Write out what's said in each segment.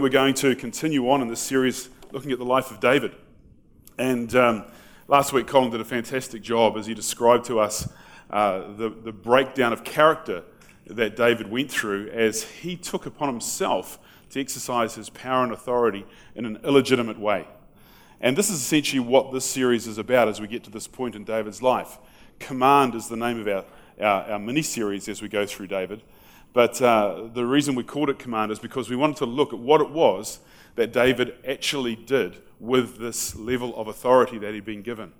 we're going to continue on in this series looking at the life of David. And um, last week, Colin did a fantastic job as he described to us uh, the, the breakdown of character that David went through as he took upon himself to exercise his power and authority in an illegitimate way. And this is essentially what this series is about as we get to this point in David's life. Command is the name of our, our, our mini series as we go through David. But uh, the reason we called it command is because we wanted to look at what it was that David actually did with this level of authority that he'd been given.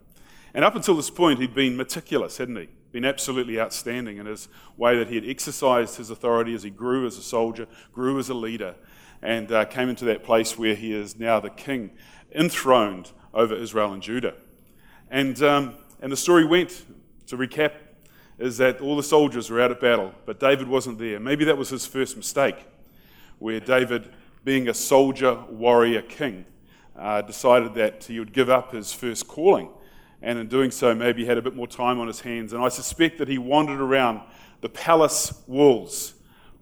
And up until this point, he'd been meticulous, hadn't he? Been absolutely outstanding in his way that he had exercised his authority as he grew as a soldier, grew as a leader, and uh, came into that place where he is now the king, enthroned over Israel and Judah. And, um, and the story went, to recap, is that all the soldiers were out at battle, but David wasn't there. Maybe that was his first mistake, where David, being a soldier, warrior, king, uh, decided that he would give up his first calling. And in doing so, maybe had a bit more time on his hands. And I suspect that he wandered around the palace walls,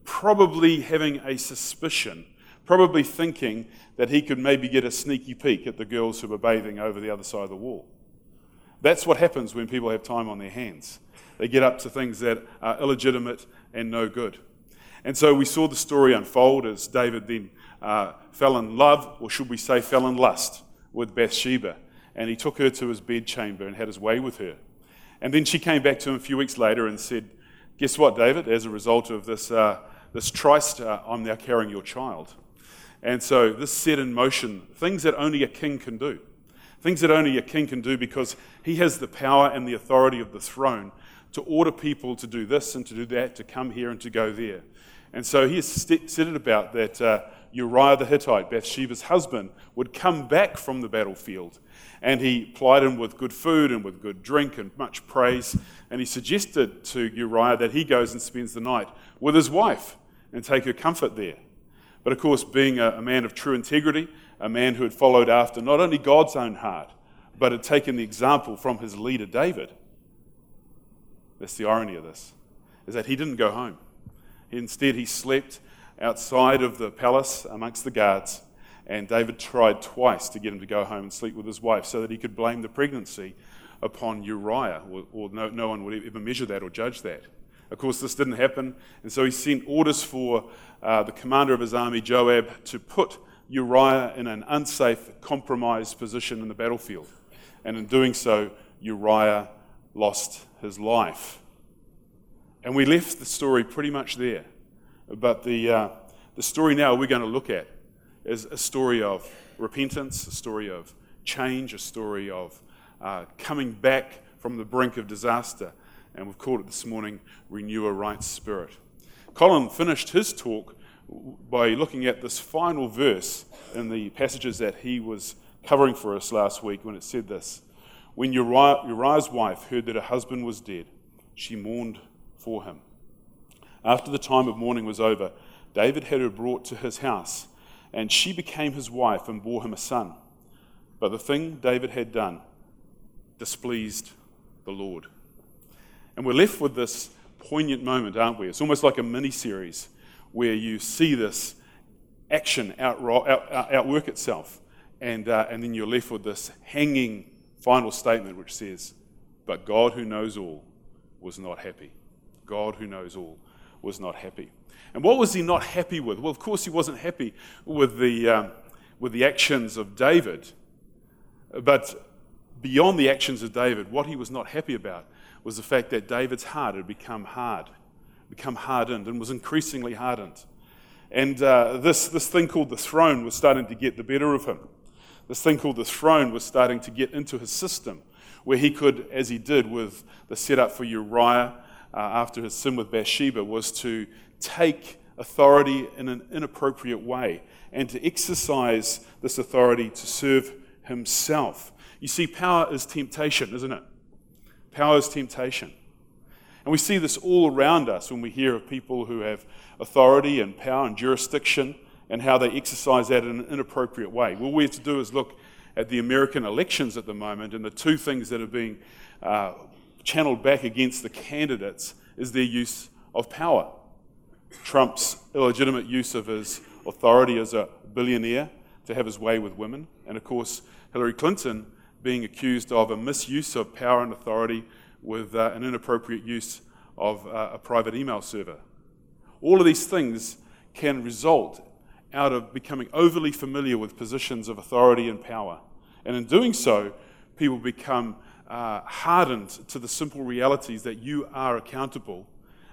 probably having a suspicion, probably thinking that he could maybe get a sneaky peek at the girls who were bathing over the other side of the wall. That's what happens when people have time on their hands. They get up to things that are illegitimate and no good. And so we saw the story unfold as David then uh, fell in love, or should we say, fell in lust with Bathsheba. And he took her to his bedchamber and had his way with her. And then she came back to him a few weeks later and said, Guess what, David? As a result of this, uh, this tryst, uh, I'm now carrying your child. And so this set in motion things that only a king can do. Things that only a king can do because he has the power and the authority of the throne to order people to do this and to do that, to come here and to go there. And so he said it about that uh, Uriah the Hittite, Bathsheba's husband, would come back from the battlefield. And he plied him with good food and with good drink and much praise. And he suggested to Uriah that he goes and spends the night with his wife and take her comfort there. But of course, being a, a man of true integrity, a man who had followed after not only God's own heart, but had taken the example from his leader David, that's the irony of this, is that he didn't go home. Instead, he slept outside of the palace amongst the guards, and David tried twice to get him to go home and sleep with his wife so that he could blame the pregnancy upon Uriah, or, or no, no one would ever measure that or judge that. Of course, this didn't happen, and so he sent orders for uh, the commander of his army, Joab, to put Uriah in an unsafe, compromised position in the battlefield. And in doing so, Uriah lost his life. And we left the story pretty much there. But the, uh, the story now we're going to look at is a story of repentance, a story of change, a story of uh, coming back from the brink of disaster. And we've called it this morning Renew a Right Spirit. Colin finished his talk by looking at this final verse in the passages that he was covering for us last week when it said this when Uriah, Uriah's wife heard that her husband was dead, she mourned for him. After the time of mourning was over, David had her brought to his house, and she became his wife and bore him a son. But the thing David had done displeased the Lord. And we're left with this poignant moment, aren't we? It's almost like a mini series where you see this action out, out, outwork itself, and, uh, and then you're left with this hanging final statement which says, But God who knows all was not happy. God who knows all was not happy. And what was he not happy with? Well, of course, he wasn't happy with the, um, with the actions of David. But beyond the actions of David, what he was not happy about was the fact that David's heart had become hard, become hardened, and was increasingly hardened. And uh, this, this thing called the throne was starting to get the better of him this thing called the throne was starting to get into his system, where he could, as he did with the setup for Uriah uh, after his sin with Bathsheba, was to take authority in an inappropriate way and to exercise this authority to serve himself. You see, power is temptation, isn't it? Power is temptation. And we see this all around us when we hear of people who have authority and power and jurisdiction and how they exercise that in an inappropriate way. What we have to do is look at the American elections at the moment, and the two things that are being uh, channeled back against the candidates is their use of power. Trump's illegitimate use of his authority as a billionaire to have his way with women. And of course, Hillary Clinton being accused of a misuse of power and authority with uh, an inappropriate use of uh, a private email server. All of these things can result out of becoming overly familiar with positions of authority and power. And in doing so, people become uh, hardened to the simple realities that you are accountable.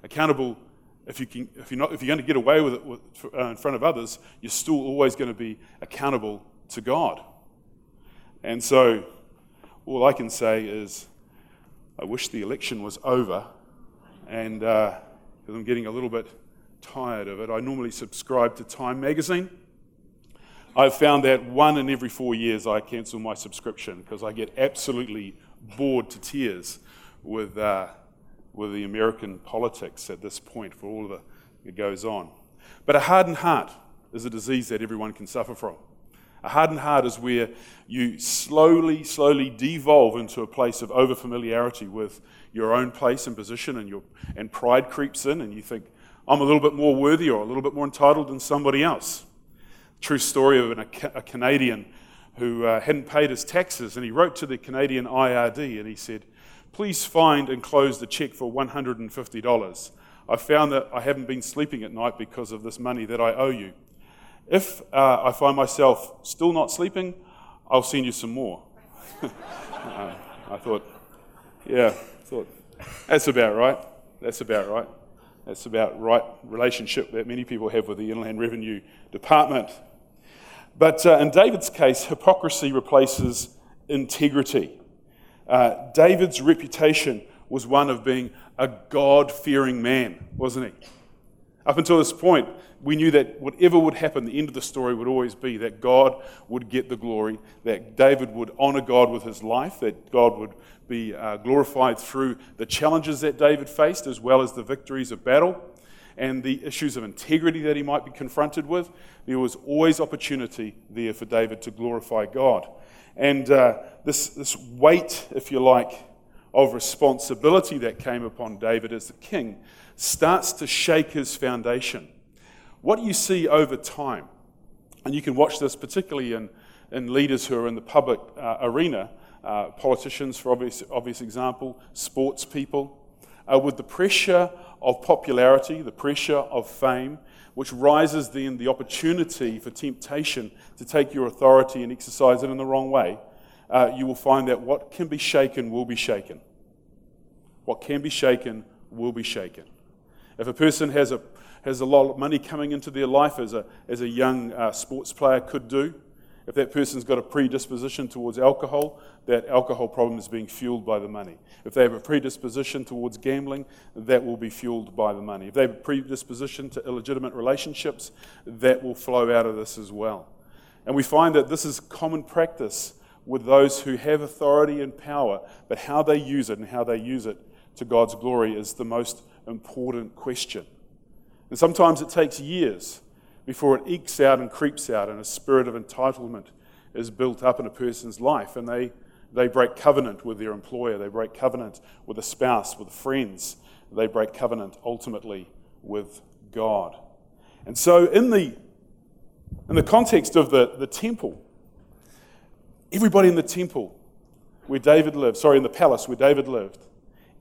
Accountable, if, you can, if, you're, not, if you're going to get away with it with, uh, in front of others, you're still always going to be accountable to God. And so, all I can say is, I wish the election was over, and uh, I'm getting a little bit tired of it. I normally subscribe to Time magazine. I've found that one in every four years I cancel my subscription because I get absolutely bored to tears with, uh, with the American politics at this point for all the, that goes on. But a hardened heart is a disease that everyone can suffer from. A hardened heart is where you slowly, slowly devolve into a place of overfamiliarity with your own place and position, and, your, and pride creeps in, and you think, I'm a little bit more worthy or a little bit more entitled than somebody else. True story of an, a, Canadian who uh, hadn't paid his taxes, and he wrote to the Canadian IRD and he said, Please find and close the check for $150. I found that I haven't been sleeping at night because of this money that I owe you. If uh, I find myself still not sleeping, I'll send you some more. uh, I thought, yeah, thought, that's about right. That's about right. That's about right relationship that many people have with the Inland Revenue Department. But uh, in David's case, hypocrisy replaces integrity. Uh, David's reputation was one of being a God fearing man, wasn't he? Up until this point, we knew that whatever would happen, the end of the story would always be that God would get the glory, that David would honor God with his life, that God would be uh, glorified through the challenges that David faced, as well as the victories of battle and the issues of integrity that he might be confronted with. There was always opportunity there for David to glorify God. And uh, this, this weight, if you like, of responsibility that came upon David as the king starts to shake his foundation. What you see over time? And you can watch this particularly in, in leaders who are in the public uh, arena, uh, politicians, for obvious, obvious example, sports people, uh, with the pressure of popularity, the pressure of fame, which rises then the opportunity for temptation to take your authority and exercise it in the wrong way, uh, you will find that what can be shaken will be shaken. What can be shaken will be shaken. If a person has a, has a lot of money coming into their life, as a, as a young uh, sports player could do, if that person's got a predisposition towards alcohol, that alcohol problem is being fueled by the money. If they have a predisposition towards gambling, that will be fueled by the money. If they have a predisposition to illegitimate relationships, that will flow out of this as well. And we find that this is common practice with those who have authority and power, but how they use it and how they use it to God's glory is the most important question. And sometimes it takes years before it ekes out and creeps out, and a spirit of entitlement is built up in a person's life, and they, they break covenant with their employer, they break covenant with a spouse, with friends, they break covenant ultimately with God. And so, in the, in the context of the, the temple, everybody in the temple where David lived, sorry, in the palace where David lived,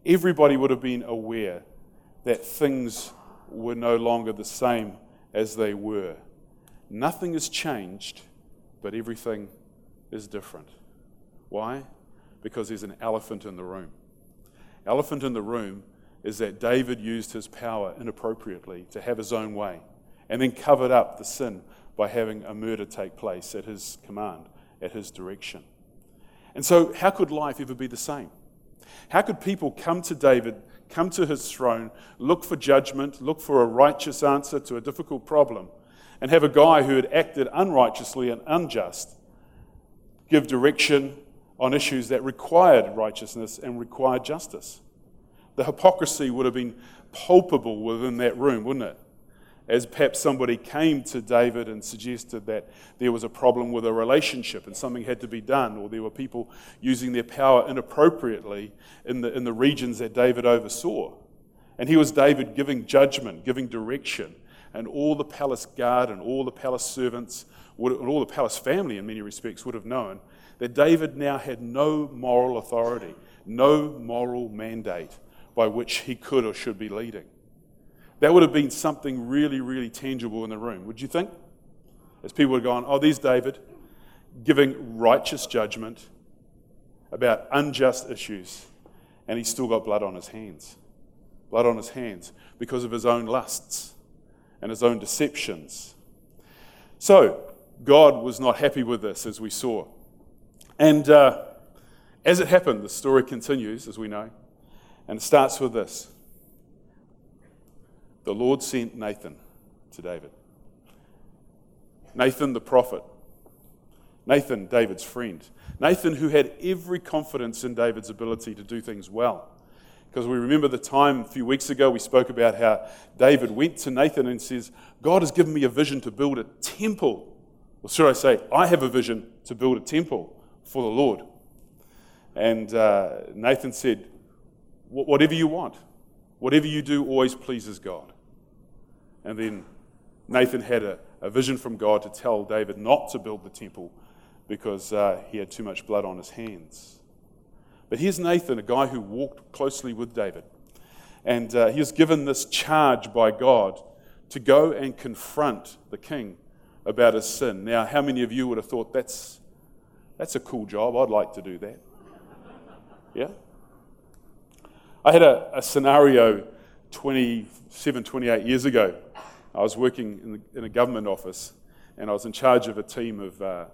everybody would have been aware that things were no longer the same as they were. Nothing has changed, but everything is different. Why? Because there's an elephant in the room. Elephant in the room is that David used his power inappropriately to have his own way and then covered up the sin by having a murder take place at his command, at his direction. And so, how could life ever be the same? How could people come to David come to his throne, look for judgment, look for a righteous answer to a difficult problem, and have a guy who had acted unrighteously and unjust give direction on issues that required righteousness and required justice. The hypocrisy would have been palpable within that room, wouldn't it? As perhaps somebody came to David and suggested that there was a problem with a relationship and something had to be done, or there were people using their power inappropriately in the, in the regions that David oversaw. And he was David giving judgment, giving direction, and all the palace guard and all the palace servants would, and all the palace family, in many respects, would have known that David now had no moral authority, no moral mandate by which he could or should be leading. That would have been something really, really tangible in the room, would you think? As people had gone, oh, there's David giving righteous judgment about unjust issues, and he's still got blood on his hands. Blood on his hands because of his own lusts and his own deceptions. So, God was not happy with this, as we saw. And uh, as it happened, the story continues, as we know, and it starts with this The Lord sent Nathan to David. Nathan the prophet. Nathan, David's friend. Nathan, who had every confidence in David's ability to do things well. Because we remember the time a few weeks ago we spoke about how David went to Nathan and says, God has given me a vision to build a temple. Or should I say, I have a vision to build a temple for the Lord. And uh, Nathan said, Whatever you want, whatever you do always pleases God. And then Nathan had a, a vision from God to tell David not to build the temple because uh, he had too much blood on his hands. But here's Nathan, a guy who walked closely with David. And uh, he was given this charge by God to go and confront the king about his sin. Now, how many of you would have thought that's, that's a cool job? I'd like to do that. Yeah? I had a, a scenario 27, 28 years ago. I was working in, the, in, a government office and I was in charge of a team of, uh,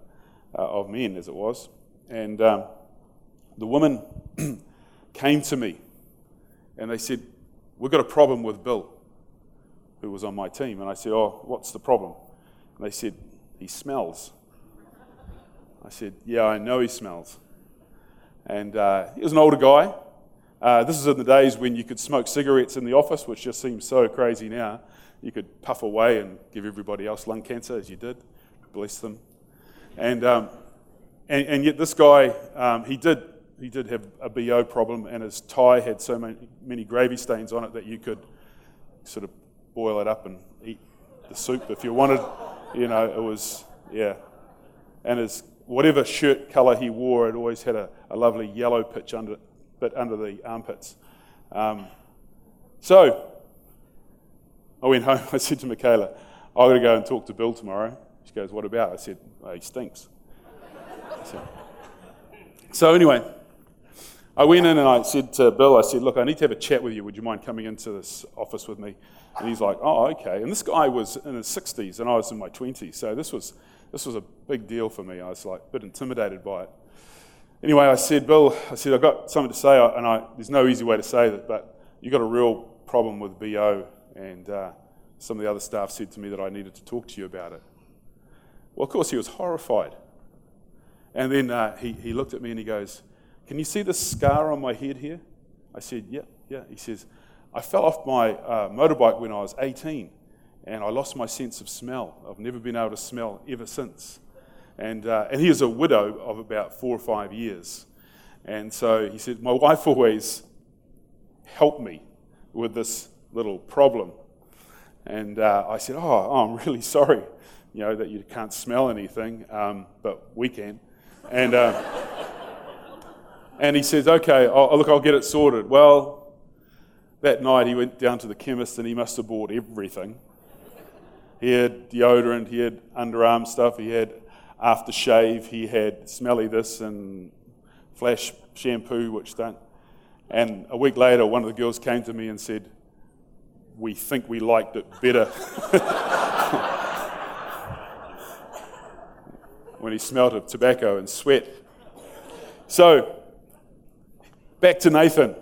uh, of men, as it was. And um, the woman came to me and they said, We've got a problem with Bill, who was on my team. And I said, Oh, what's the problem? And they said, He smells. I said, Yeah, I know he smells. And uh, he was an older guy. Uh, this is in the days when you could smoke cigarettes in the office, which just seems so crazy now. You could puff away and give everybody else lung cancer, as you did. Bless them. And, um, and, and, yet, this guy, um, he, did, he did have a BO problem, and his tie had so many, many gravy stains on it that you could sort of boil it up and eat the soup if you wanted. You know, it was, yeah. And his whatever shirt colour he wore, it always had a, a lovely yellow pitch under, bit under the armpits. Um, so I went home. I said to Michaela, I've got to go and talk to Bill tomorrow. She goes, What about? I said, oh, He stinks. So, so, anyway, I went in and I said to Bill, I said, Look, I need to have a chat with you. Would you mind coming into this office with me? And he's like, Oh, okay. And this guy was in his 60s and I was in my 20s. So this was, this was a big deal for me. I was like a bit intimidated by it. Anyway, I said, Bill, I said, I've got something to say. And I, there's no easy way to say that, but you've got a real problem with BO. And uh, some of the other staff said to me that I needed to talk to you about it. Well, of course, he was horrified. And then uh, he, he looked at me and he goes, Can you see the scar on my head here? I said, Yeah, yeah. He says, I fell off my uh, motorbike when I was 18 and I lost my sense of smell. I've never been able to smell ever since. And, uh, and he is a widow of about four or five years. And so he said, My wife always helped me with this little problem. And uh, I said, oh, oh, I'm really sorry, you know, that you can't smell anything, um, but we can. And, uh, and he says, okay, I'll, look, I'll get it sorted. Well, that night he went down to the chemist and he must have bought everything. He had deodorant, he had underarm stuff, he had aftershave, he had smelly this and flash shampoo, which don't. And a week later, one of the girls came to me and said, We think we liked it better. when he smelt of tobacco and sweat. So, back to Nathan.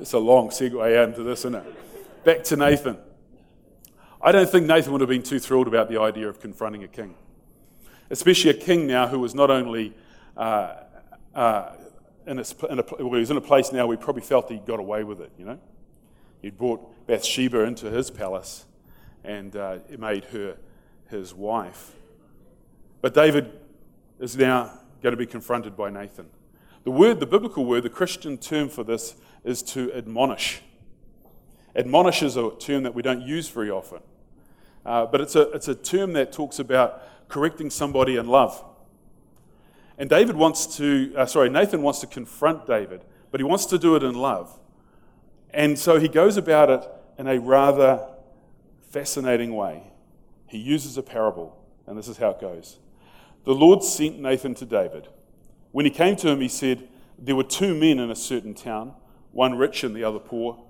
It's a long segue into this, isn't it? Back to Nathan. I don't think Nathan would have been too thrilled about the idea of confronting a king, especially a king now who was not only uh, uh, in, a, in a, well, he was in a place now where he probably felt he got away with it, you know. He'd brought Bathsheba into his palace and uh, made her his wife. But David is now going to be confronted by Nathan. The word, the biblical word, the Christian term for this is to admonish. Admonish is a term that we don't use very often. uh, but it's a, it's a term that talks about correcting somebody in love. And David wants to, uh, sorry, Nathan wants to confront David, but he wants to do it in love. And so he goes about it in a rather fascinating way. He uses a parable, and this is how it goes. The Lord sent Nathan to David. When he came to him, he said, There were two men in a certain town, one rich and the other poor.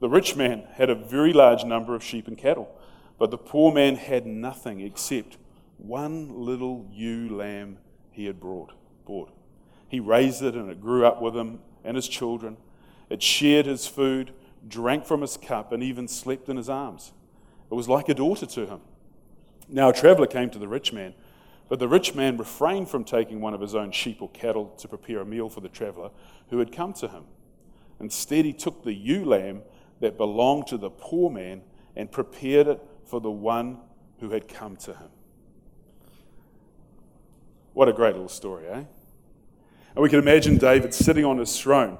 The rich man had a very large number of sheep and cattle, but the poor man had nothing except one little ewe lamb he had brought, bought. He raised it, and it grew up with him and his children. It shared his food, drank from his cup, and even slept in his arms. It was like a daughter to him. Now a traveler came to the rich man, but the rich man refrained from taking one of his own sheep or cattle to prepare a meal for the traveler who had come to him. Instead, he took the ewe lamb that belonged to the poor man and prepared it for the one who had come to him. What a great little story, eh? And we can imagine David sitting on his throne,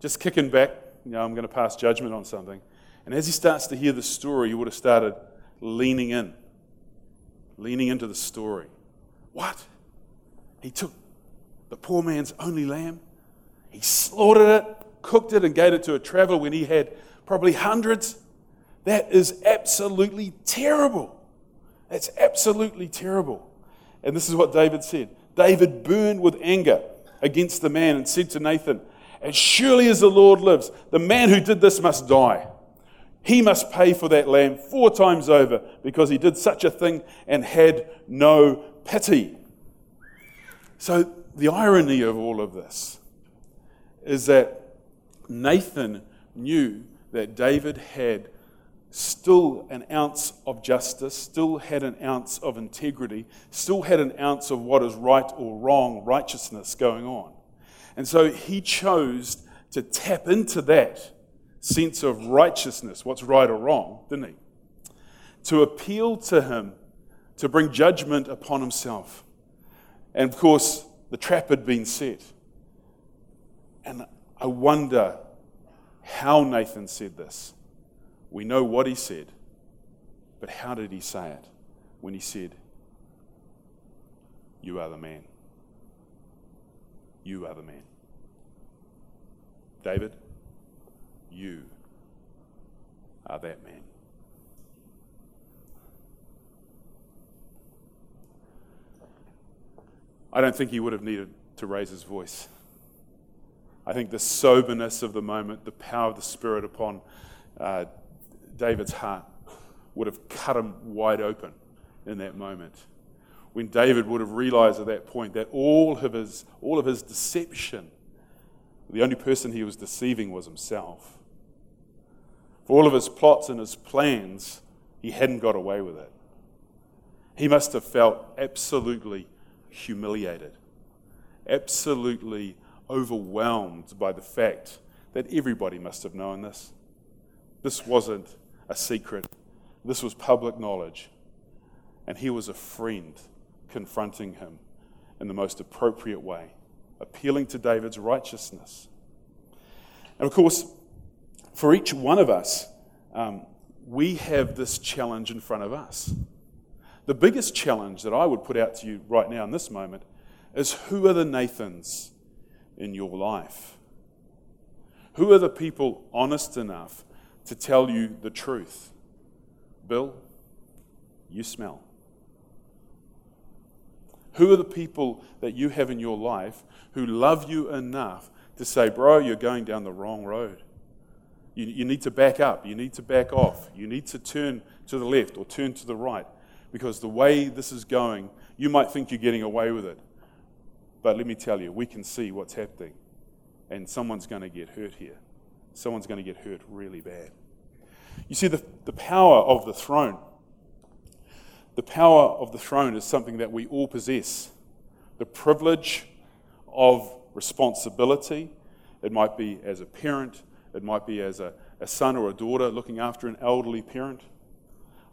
just kicking back, you know, I'm going to pass judgment on something. And as he starts to hear the story, he would have started leaning in, leaning into the story. What? He took the poor man's only lamb, he slaughtered it, cooked it, and gave it to a traveler when he had probably hundreds. That is absolutely terrible. That's absolutely terrible. And this is what David said David burned with anger against the man and said to Nathan, As surely as the Lord lives, the man who did this must die. He must pay for that lamb four times over because he did such a thing and had no pity. So, the irony of all of this is that Nathan knew that David had still an ounce of justice, still had an ounce of integrity, still had an ounce of what is right or wrong, righteousness going on. And so he chose to tap into that sense of righteousness, what's right or wrong, didn't he? To appeal to him to bring judgment upon himself. And of course, the trap had been set. And I wonder how Nathan said this. We know what he said, but how did he say it when he said, You are the man? You are the man. David, you are that man. I don't think he would have needed to raise his voice. I think the soberness of the moment, the power of the Spirit upon uh, David's heart would have cut him wide open in that moment. When David would have realized at that point that all of his, all of his deception, the only person he was deceiving was himself. For all of his plots and his plans, he hadn't got away with it. He must have felt absolutely humiliated, absolutely overwhelmed by the fact that everybody must have known this. This wasn't a secret. This was public knowledge. And he was a friend confronting him in the most appropriate way, appealing to David's righteousness. And of course, for each one of us, um, we have this challenge in front of us. The biggest challenge that I would put out to you right now in this moment is who are the Nathans in your life? Who are the people honest enough to tell you the truth. Bill, you smell. Who are the people that you have in your life who love you enough to say, bro, you're going down the wrong road? You, you need to back up. You need to back off. You need to turn to the left or turn to the right because the way this is going, you might think you're getting away with it. But let me tell you, we can see what's happening, and someone's going to get hurt here someone's going to get hurt really bad. You see, the, the power of the throne, the power of the throne is something that we all possess. The privilege of responsibility, it might be as a parent, it might be as a, a son or a daughter looking after an elderly parent.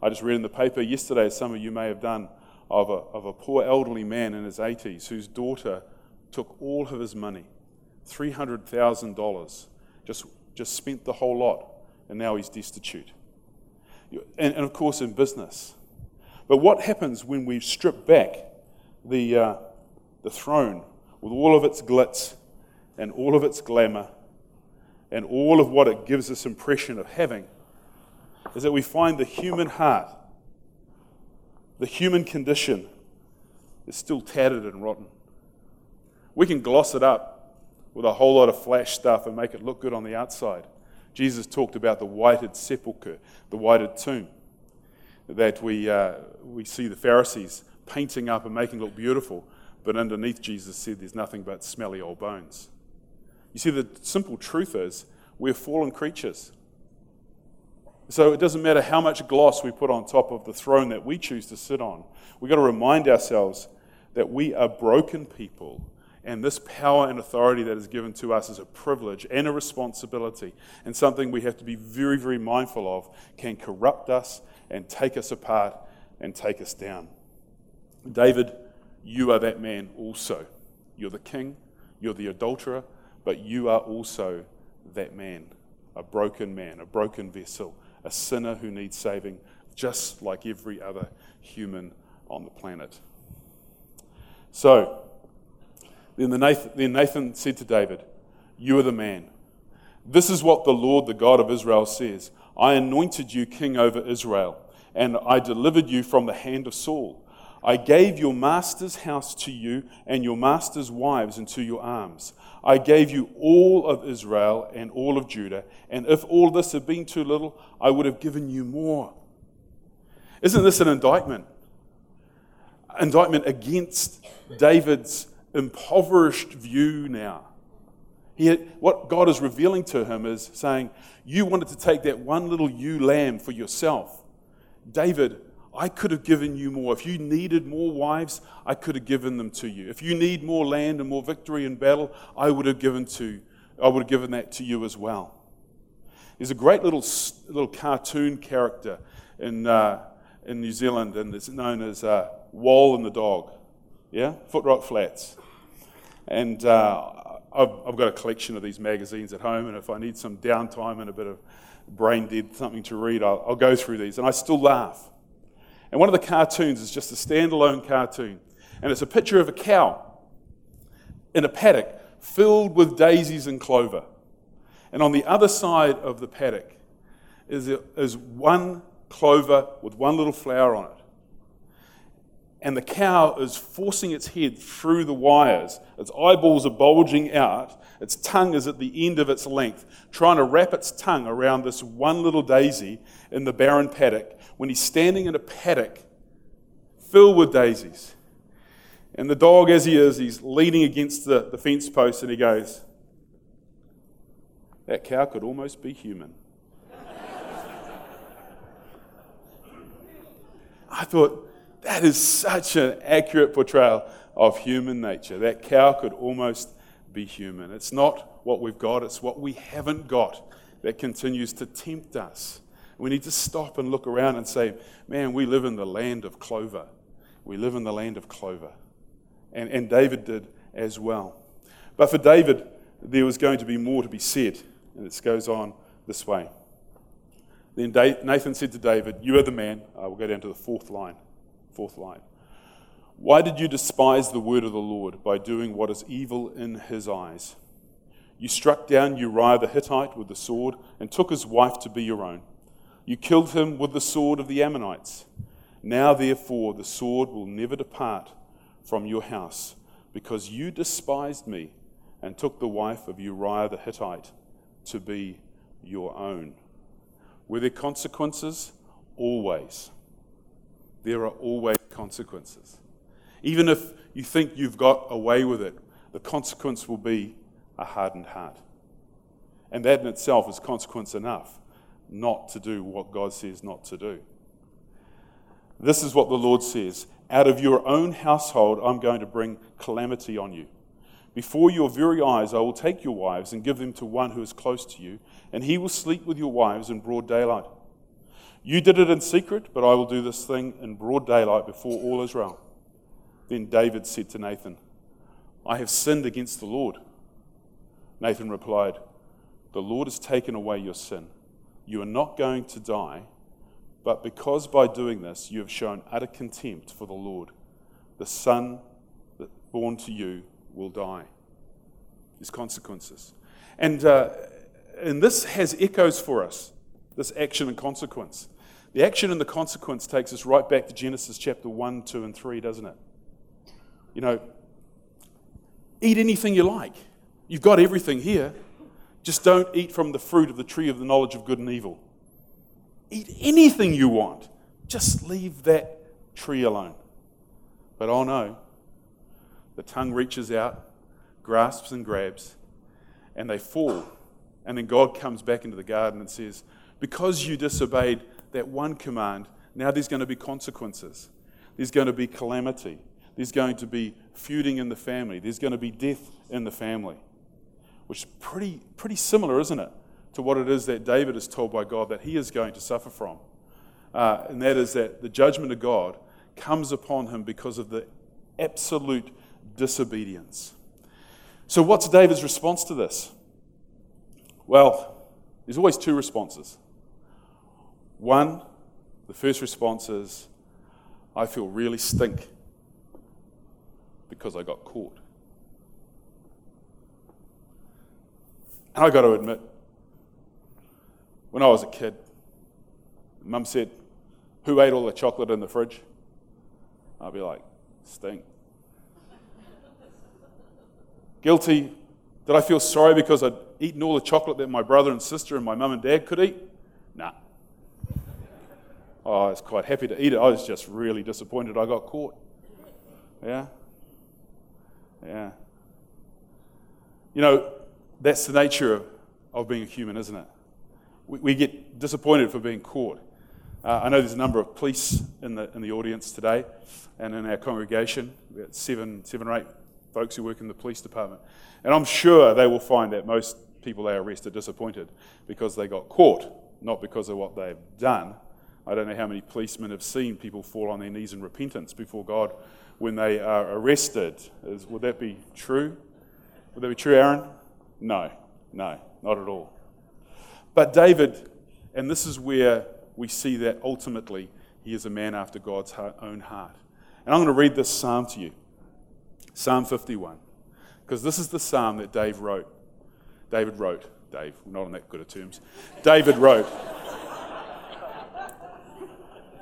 I just read in the paper yesterday, some of you may have done, of a, of a poor elderly man in his 80s whose daughter took all of his money, $300,000, just just spent the whole lot, and now he's destitute. and, and of course in business. But what happens when we strip back the, uh, the throne with all of its glitz and all of its glamour and all of what it gives us impression of having? Is that we find the human heart, the human condition, is still tattered and rotten. We can gloss it up with a whole lot of flash stuff and make it look good on the outside. Jesus talked about the whited sepulchre, the whited tomb, that we, uh, we see the Pharisees painting up and making look beautiful, but underneath Jesus said there's nothing but smelly old bones. You see, the simple truth is we're fallen creatures. So it doesn't matter how much gloss we put on top of the throne that we choose to sit on. We've got to remind ourselves that we are broken people and this power and authority that is given to us is a privilege and a responsibility, and something we have to be very, very mindful of can corrupt us and take us apart and take us down. David, you are that man also. You're the king, you're the adulterer, but you are also that man, a broken man, a broken vessel, a sinner who needs saving, just like every other human on the planet. So, then, the Nathan, then Nathan said to David, You are the man. This is what the Lord, the God of Israel, says I anointed you king over Israel, and I delivered you from the hand of Saul. I gave your master's house to you and your master's wives into your arms. I gave you all of Israel and all of Judah, and if all this had been too little, I would have given you more. Isn't this an indictment? Indictment against David's impoverished view now. He had, what God is revealing to him is saying, You wanted to take that one little ewe lamb for yourself. David, I could have given you more. If you needed more wives, I could have given them to you. If you need more land and more victory in battle, I would have given to I would have given that to you as well. There's a great little little cartoon character in uh, in New Zealand, and it's known as uh, Wal and the dog. Yeah, Footrot Flats. And uh, I've, I've, got a collection of these magazines at home, and if I need some downtime and a bit of brain dead something to read, I'll, I'll go through these. And I still laugh. And one of the cartoons is just a standalone cartoon, and it's a picture of a cow in a paddock filled with daisies and clover. And on the other side of the paddock is, is one clover with one little flower on it and the cow is forcing its head through the wires. Its eyeballs are bulging out. Its tongue is at the end of its length, trying to wrap its tongue around this one little daisy in the barren paddock when he's standing in a paddock filled with daisies. And the dog, as he is, he's leaning against the, the fence post and he goes, That cow could almost be human. I thought, that is such an accurate portrayal of human nature. That cow could almost be human. It's not what we've got, it's what we haven't got that continues to tempt us. We need to stop and look around and say, man, we live in the land of clover. We live in the land of clover. And, and David did as well. But for David, there was going to be more to be said. And it goes on this way. Then Nathan said to David, You are the man. Uh, we'll go down to the fourth line. Fourth line. Why did you despise the word of the Lord by doing what is evil in his eyes? You struck down Uriah the Hittite with the sword and took his wife to be your own. You killed him with the sword of the Ammonites. Now, therefore, the sword will never depart from your house, because you despised me and took the wife of Uriah the Hittite to be your own. Were there consequences? Always there are always consequences. Even if you think you've got away with it, the consequence will be a hardened heart. And that in itself is consequence enough not to do what God says not to do. This is what the Lord says Out of your own household, I'm going to bring calamity on you. Before your very eyes, I will take your wives and give them to one who is close to you, and he will sleep with your wives in broad daylight. You did it in secret, but I will do this thing in broad daylight before all Israel. Then David said to Nathan, I have sinned against the Lord. Nathan replied, The Lord has taken away your sin. You are not going to die, But because by doing this you have shown utter contempt for the Lord, the son that born to you will die. There's consequences. And, uh, and this has echoes for us, this action and consequence. The action and the consequence takes us right back to Genesis chapter 1, 2, and 3, doesn't it? You know, eat anything you like. You've got everything here. Just don't eat from the fruit of the tree of the knowledge of good and evil. Eat anything you want. Just leave that tree alone. But oh no, the tongue reaches out, grasps and grabs, and they fall. And then God comes back into the garden and says, Because you disobeyed that one command, now there's going to be consequences. There's going to be calamity. There's going to be feuding in the family. There's going to be death in the family. Which is pretty, pretty similar, isn't it, to what it is that David is told by God that he is going to suffer from. Uh, and that is that the judgment of God comes upon him because of the absolute disobedience. So, what's David's response to this? Well, there's always two responses. One, the first response is, I feel really stink because I got caught. And I got to admit, when I was a kid, mum said, Who ate all the chocolate in the fridge? I'd be like, Stink. Guilty. Did I feel sorry because I'd eaten all the chocolate that my brother and sister and my mum and dad could eat? Oh, I was quite happy to eat it. I was just really disappointed I got caught. Yeah? Yeah. You know, that's the nature of, of being a human, isn't it? We, we get disappointed for being caught. Uh, I know there's a number of police in the, in the audience today and in our congregation. We've got seven, seven or eight folks who work in the police department. And I'm sure they will find that most people they arrest are disappointed because they got caught, not because of what they've done. I don't know how many policemen have seen people fall on their knees in repentance before God when they are arrested. Is, would that be true? Would that be true, Aaron? No, no, not at all. But David, and this is where we see that ultimately he is a man after God's own heart. And I'm going to read this psalm to you Psalm 51, because this is the psalm that Dave wrote. David wrote. Dave, not on that good of terms. David wrote.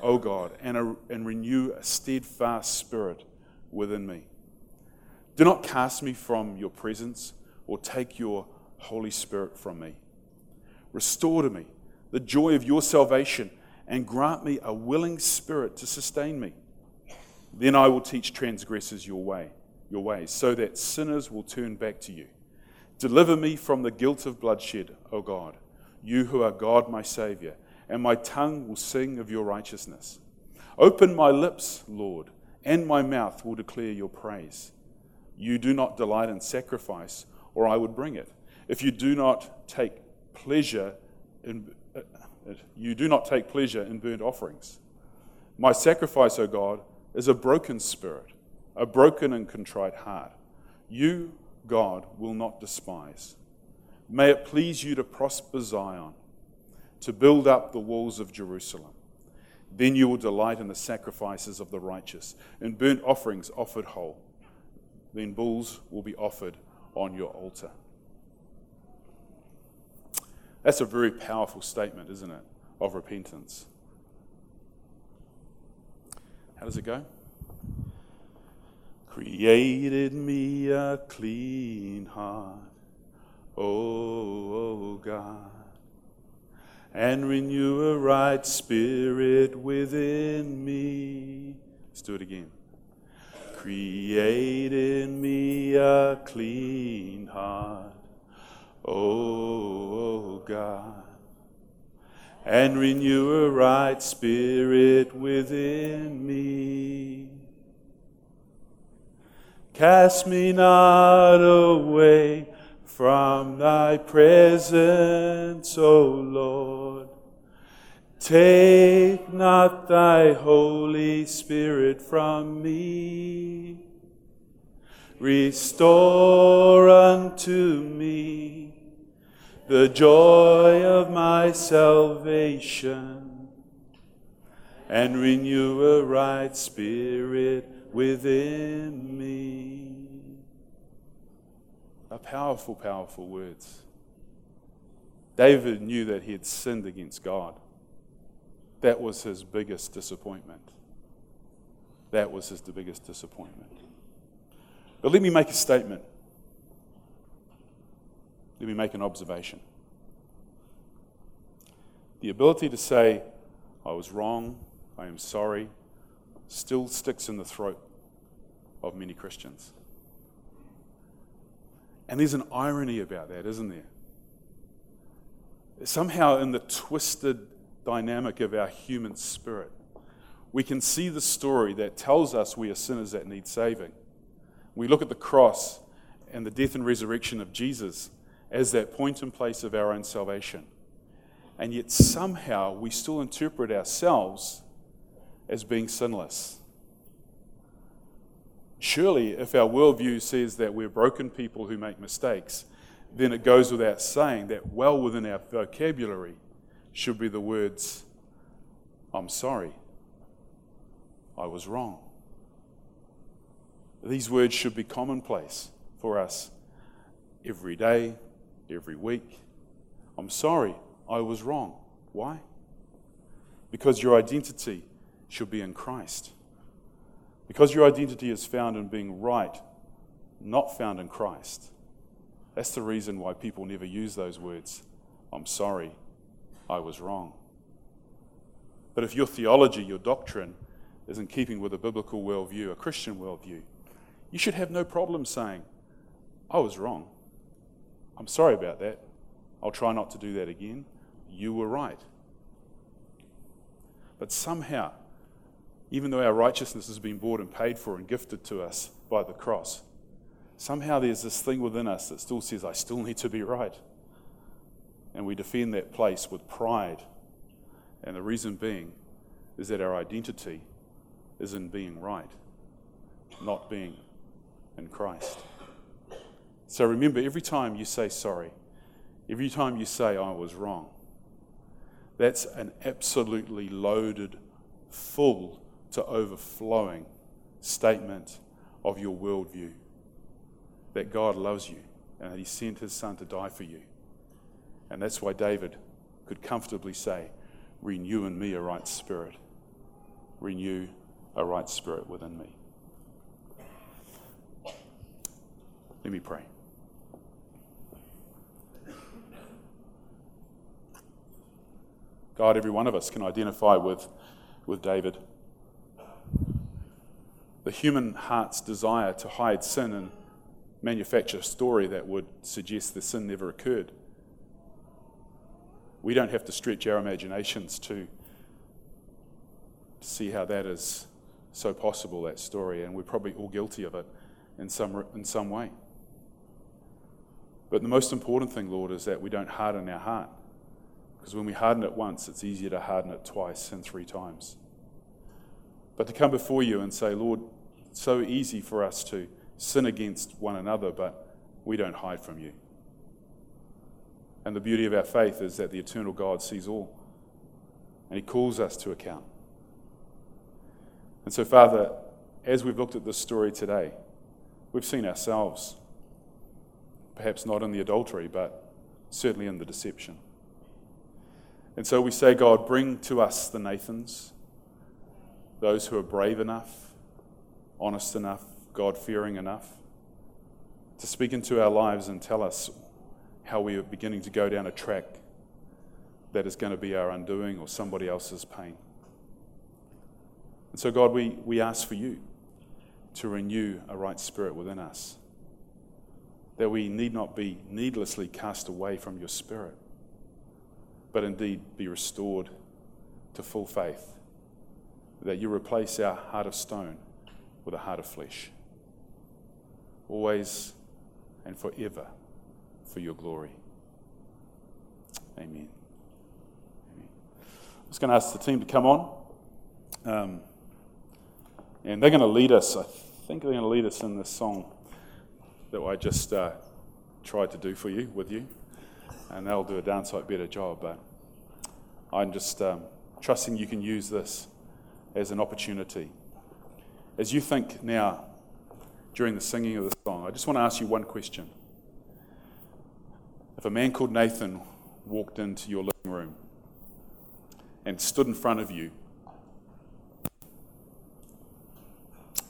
O God, and, a, and renew a steadfast spirit within me. Do not cast me from your presence or take your Holy Spirit from me. Restore to me the joy of your salvation and grant me a willing spirit to sustain me. Then I will teach transgressors your way, your ways, so that sinners will turn back to you. Deliver me from the guilt of bloodshed, O God, you who are God my Savior and my tongue will sing of your righteousness. Open my lips, Lord, and my mouth will declare your praise. You do not delight in sacrifice, or I would bring it. If you do not take pleasure in, uh, you do not take pleasure in burnt offerings. My sacrifice, O God, is a broken spirit, a broken and contrite heart. You, God, will not despise. May it please you to prosper Zion to build up the walls of Jerusalem. Then you will delight in the sacrifices of the righteous, and burnt offerings offered whole. Then bulls will be offered on your altar. That's a very powerful statement, isn't it, of repentance. How does it go? Created me a clean heart, oh God, and renew a right spirit within me. Let's do it again. Create in me a clean heart, oh God, and renew a right spirit within me. Cast me not away from thy presence, O Lord. Take not thy Holy Spirit from me. Restore unto me the joy of my salvation and renew a right spirit within me. Are powerful, powerful words. David knew that he had sinned against God. That was his biggest disappointment. That was his biggest disappointment. But let me make a statement. Let me make an observation. The ability to say, I was wrong, I am sorry, still sticks in the throat of many Christians. And there's an irony about that, isn't there? Somehow, in the twisted dynamic of our human spirit, we can see the story that tells us we are sinners that need saving. We look at the cross and the death and resurrection of Jesus as that point and place of our own salvation. And yet, somehow, we still interpret ourselves as being sinless. Surely, if our worldview says that we're broken people who make mistakes, then it goes without saying that well within our vocabulary should be the words, I'm sorry, I was wrong. These words should be commonplace for us every day, every week. I'm sorry, I was wrong. Why? Because your identity should be in Christ. Because your identity is found in being right, not found in Christ. That's the reason why people never use those words. I'm sorry, I was wrong. But if your theology, your doctrine, is in keeping with a biblical worldview, a Christian worldview, you should have no problem saying, I was wrong. I'm sorry about that. I'll try not to do that again. You were right. But somehow, even though our righteousness has been bought and paid for and gifted to us by the cross, somehow there's this thing within us that still says, I still need to be right. And we defend that place with pride. And the reason being is that our identity is in being right, not being in Christ. So remember, every time you say sorry, every time you say, I was wrong, that's an absolutely loaded, full to overflowing statement of your worldview that God loves you and that He sent His Son to die for you. And that's why David could comfortably say, Renew in me a right spirit. Renew a right spirit within me. Let me pray. God, every one of us can identify with, with David. The human heart's desire to hide sin and manufacture a story that would suggest the sin never occurred. We don't have to stretch our imaginations to see how that is so possible, that story, and we're probably all guilty of it in some, in some way. But the most important thing, Lord, is that we don't harden our heart. Because when we harden it once, it's easier to harden it twice and three times. But to come before you and say, Lord, it's so easy for us to sin against one another, but we don't hide from you. And the beauty of our faith is that the eternal God sees all, and He calls us to account. And so, Father, as we've looked at this story today, we've seen ourselves, perhaps not in the adultery, but certainly in the deception. And so we say, God, bring to us the Nathans, those who are brave enough, honest enough, God fearing enough to speak into our lives and tell us how we are beginning to go down a track that is going to be our undoing or somebody else's pain. And so, God, we, we ask for you to renew a right spirit within us, that we need not be needlessly cast away from your spirit, but indeed be restored to full faith, that you replace our heart of stone with a heart of flesh, always and forever for your glory. Amen. Amen. I'm just going to ask the team to come on. Um, and they're going to lead us, I think they're going to lead us in this song that I just uh, tried to do for you, with you. And they'll do a downsight better job. But I'm just um, trusting you can use this as an opportunity. As you think now, during the singing of the song, I just want to ask you one question. If a man called Nathan walked into your living room and stood in front of you,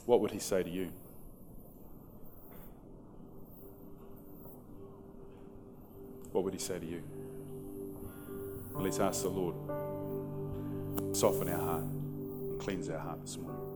what would he say to you? What would he say to you? Let's ask the Lord. Soften our heart, and cleanse our heart this morning.